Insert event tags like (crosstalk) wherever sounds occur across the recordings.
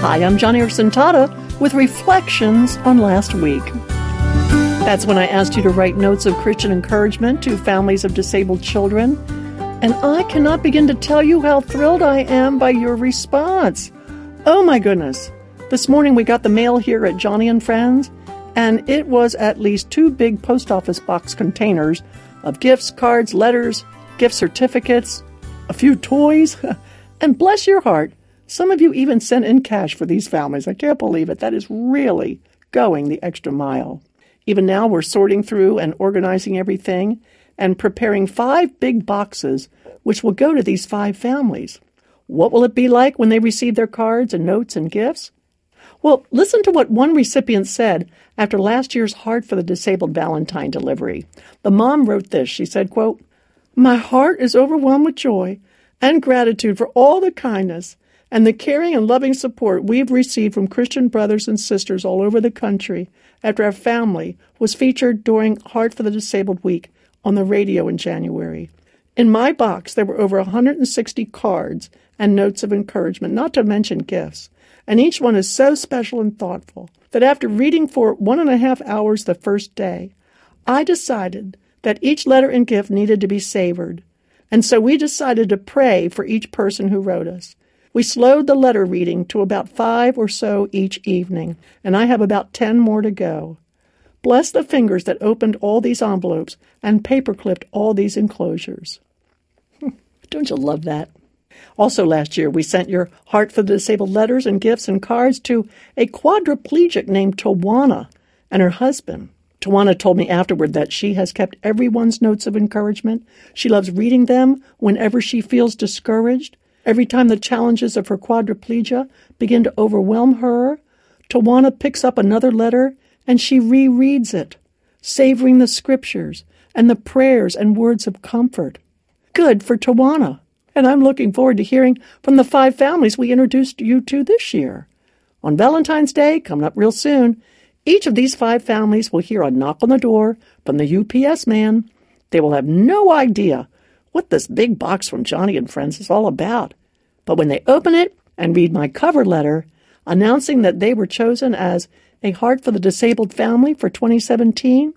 Hi, I'm Joni Eareckson Tada with reflections on last week. That's when I asked you to write notes of Christian encouragement to families of disabled children. And I cannot begin to tell you how thrilled I am by your response. Oh my goodness. This morning we got the mail here at Joni and Friends, and it was at least two big post office box containers of gifts, cards, letters, gift certificates, a few toys, (laughs) and bless your heart, some of you even sent in cash for these families. I can't believe it. That is really going the extra mile. Even now, we're sorting through and organizing everything and preparing five big boxes which will go to these five families. What will it be like when they receive their cards and notes and gifts? Well, listen to what one recipient said after last year's Heart for the Disabled Valentine delivery. The mom wrote this. She said, quote, My heart is overwhelmed with joy and gratitude for all the kindness and the caring and loving support we've received from Christian brothers and sisters all over the country after our family was featured during Heart for the Disabled Week on the radio in January. In my box, there were over 160 cards and notes of encouragement, not to mention gifts. And each one is so special and thoughtful that after reading for one and a half hours the first day, I decided that each letter and gift needed to be savored. And so we decided to pray for each person who wrote us. We slowed the letter reading to about five or so each evening, and I have about ten more to go. Bless the fingers that opened all these envelopes and paperclipped all these enclosures. (laughs) Don't you love that? Also, last year, we sent your Heart for the Disabled letters and gifts and cards to a quadriplegic named Tawana and her husband. Tawana told me afterward that she has kept everyone's notes of encouragement. She loves reading them whenever she feels discouraged. Every time the challenges of her quadriplegia begin to overwhelm her, Tawana picks up another letter and she rereads it, savoring the scriptures and the prayers and words of comfort. Good for Tawana. And I'm looking forward to hearing from the five families we introduced you to this year. On Valentine's Day, coming up real soon, each of these five families will hear a knock on the door from the UPS man. They will have no idea what this big box from Joni and Friends is all about. But when they open it and read my cover letter announcing that they were chosen as a Heart for the Disabled Family for 2017,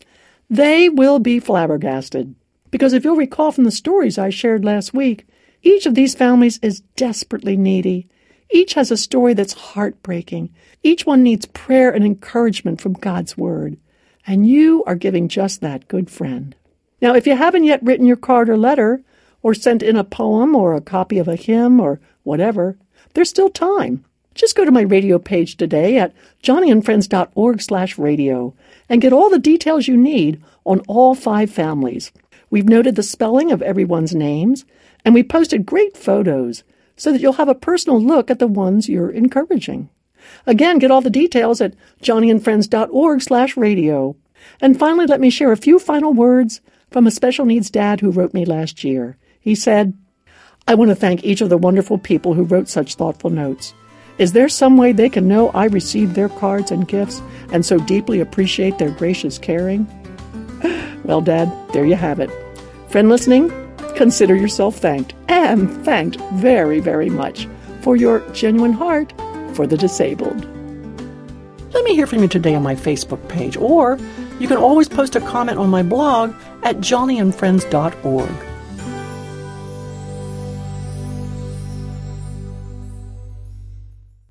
they will be flabbergasted. Because if you'll recall from the stories I shared last week, each of these families is desperately needy. Each has a story that's heartbreaking. Each one needs prayer and encouragement from God's Word. And you are giving just that, good friend. Now, if you haven't yet written your card or letter, or sent in a poem or a copy of a hymn or whatever, there's still time. Just go to my radio page today at joniandfriends.org slash radio and get all the details you need on all five families. We've noted the spelling of everyone's names, and we posted great photos so that you'll have a personal look at the ones you're encouraging. Again, get all the details at joniandfriends.org slash radio. And finally, let me share a few final words from a special needs dad who wrote me last year. He said, I want to thank each of the wonderful people who wrote such thoughtful notes. Is there some way they can know I received their cards and gifts and so deeply appreciate their gracious caring? (laughs) Well, Dad, there you have it. Friend listening, consider yourself thanked and thanked very, very much for your genuine heart for the disabled. Let me hear from you today on my Facebook page, or you can always post a comment on my blog at joniandfriends.org.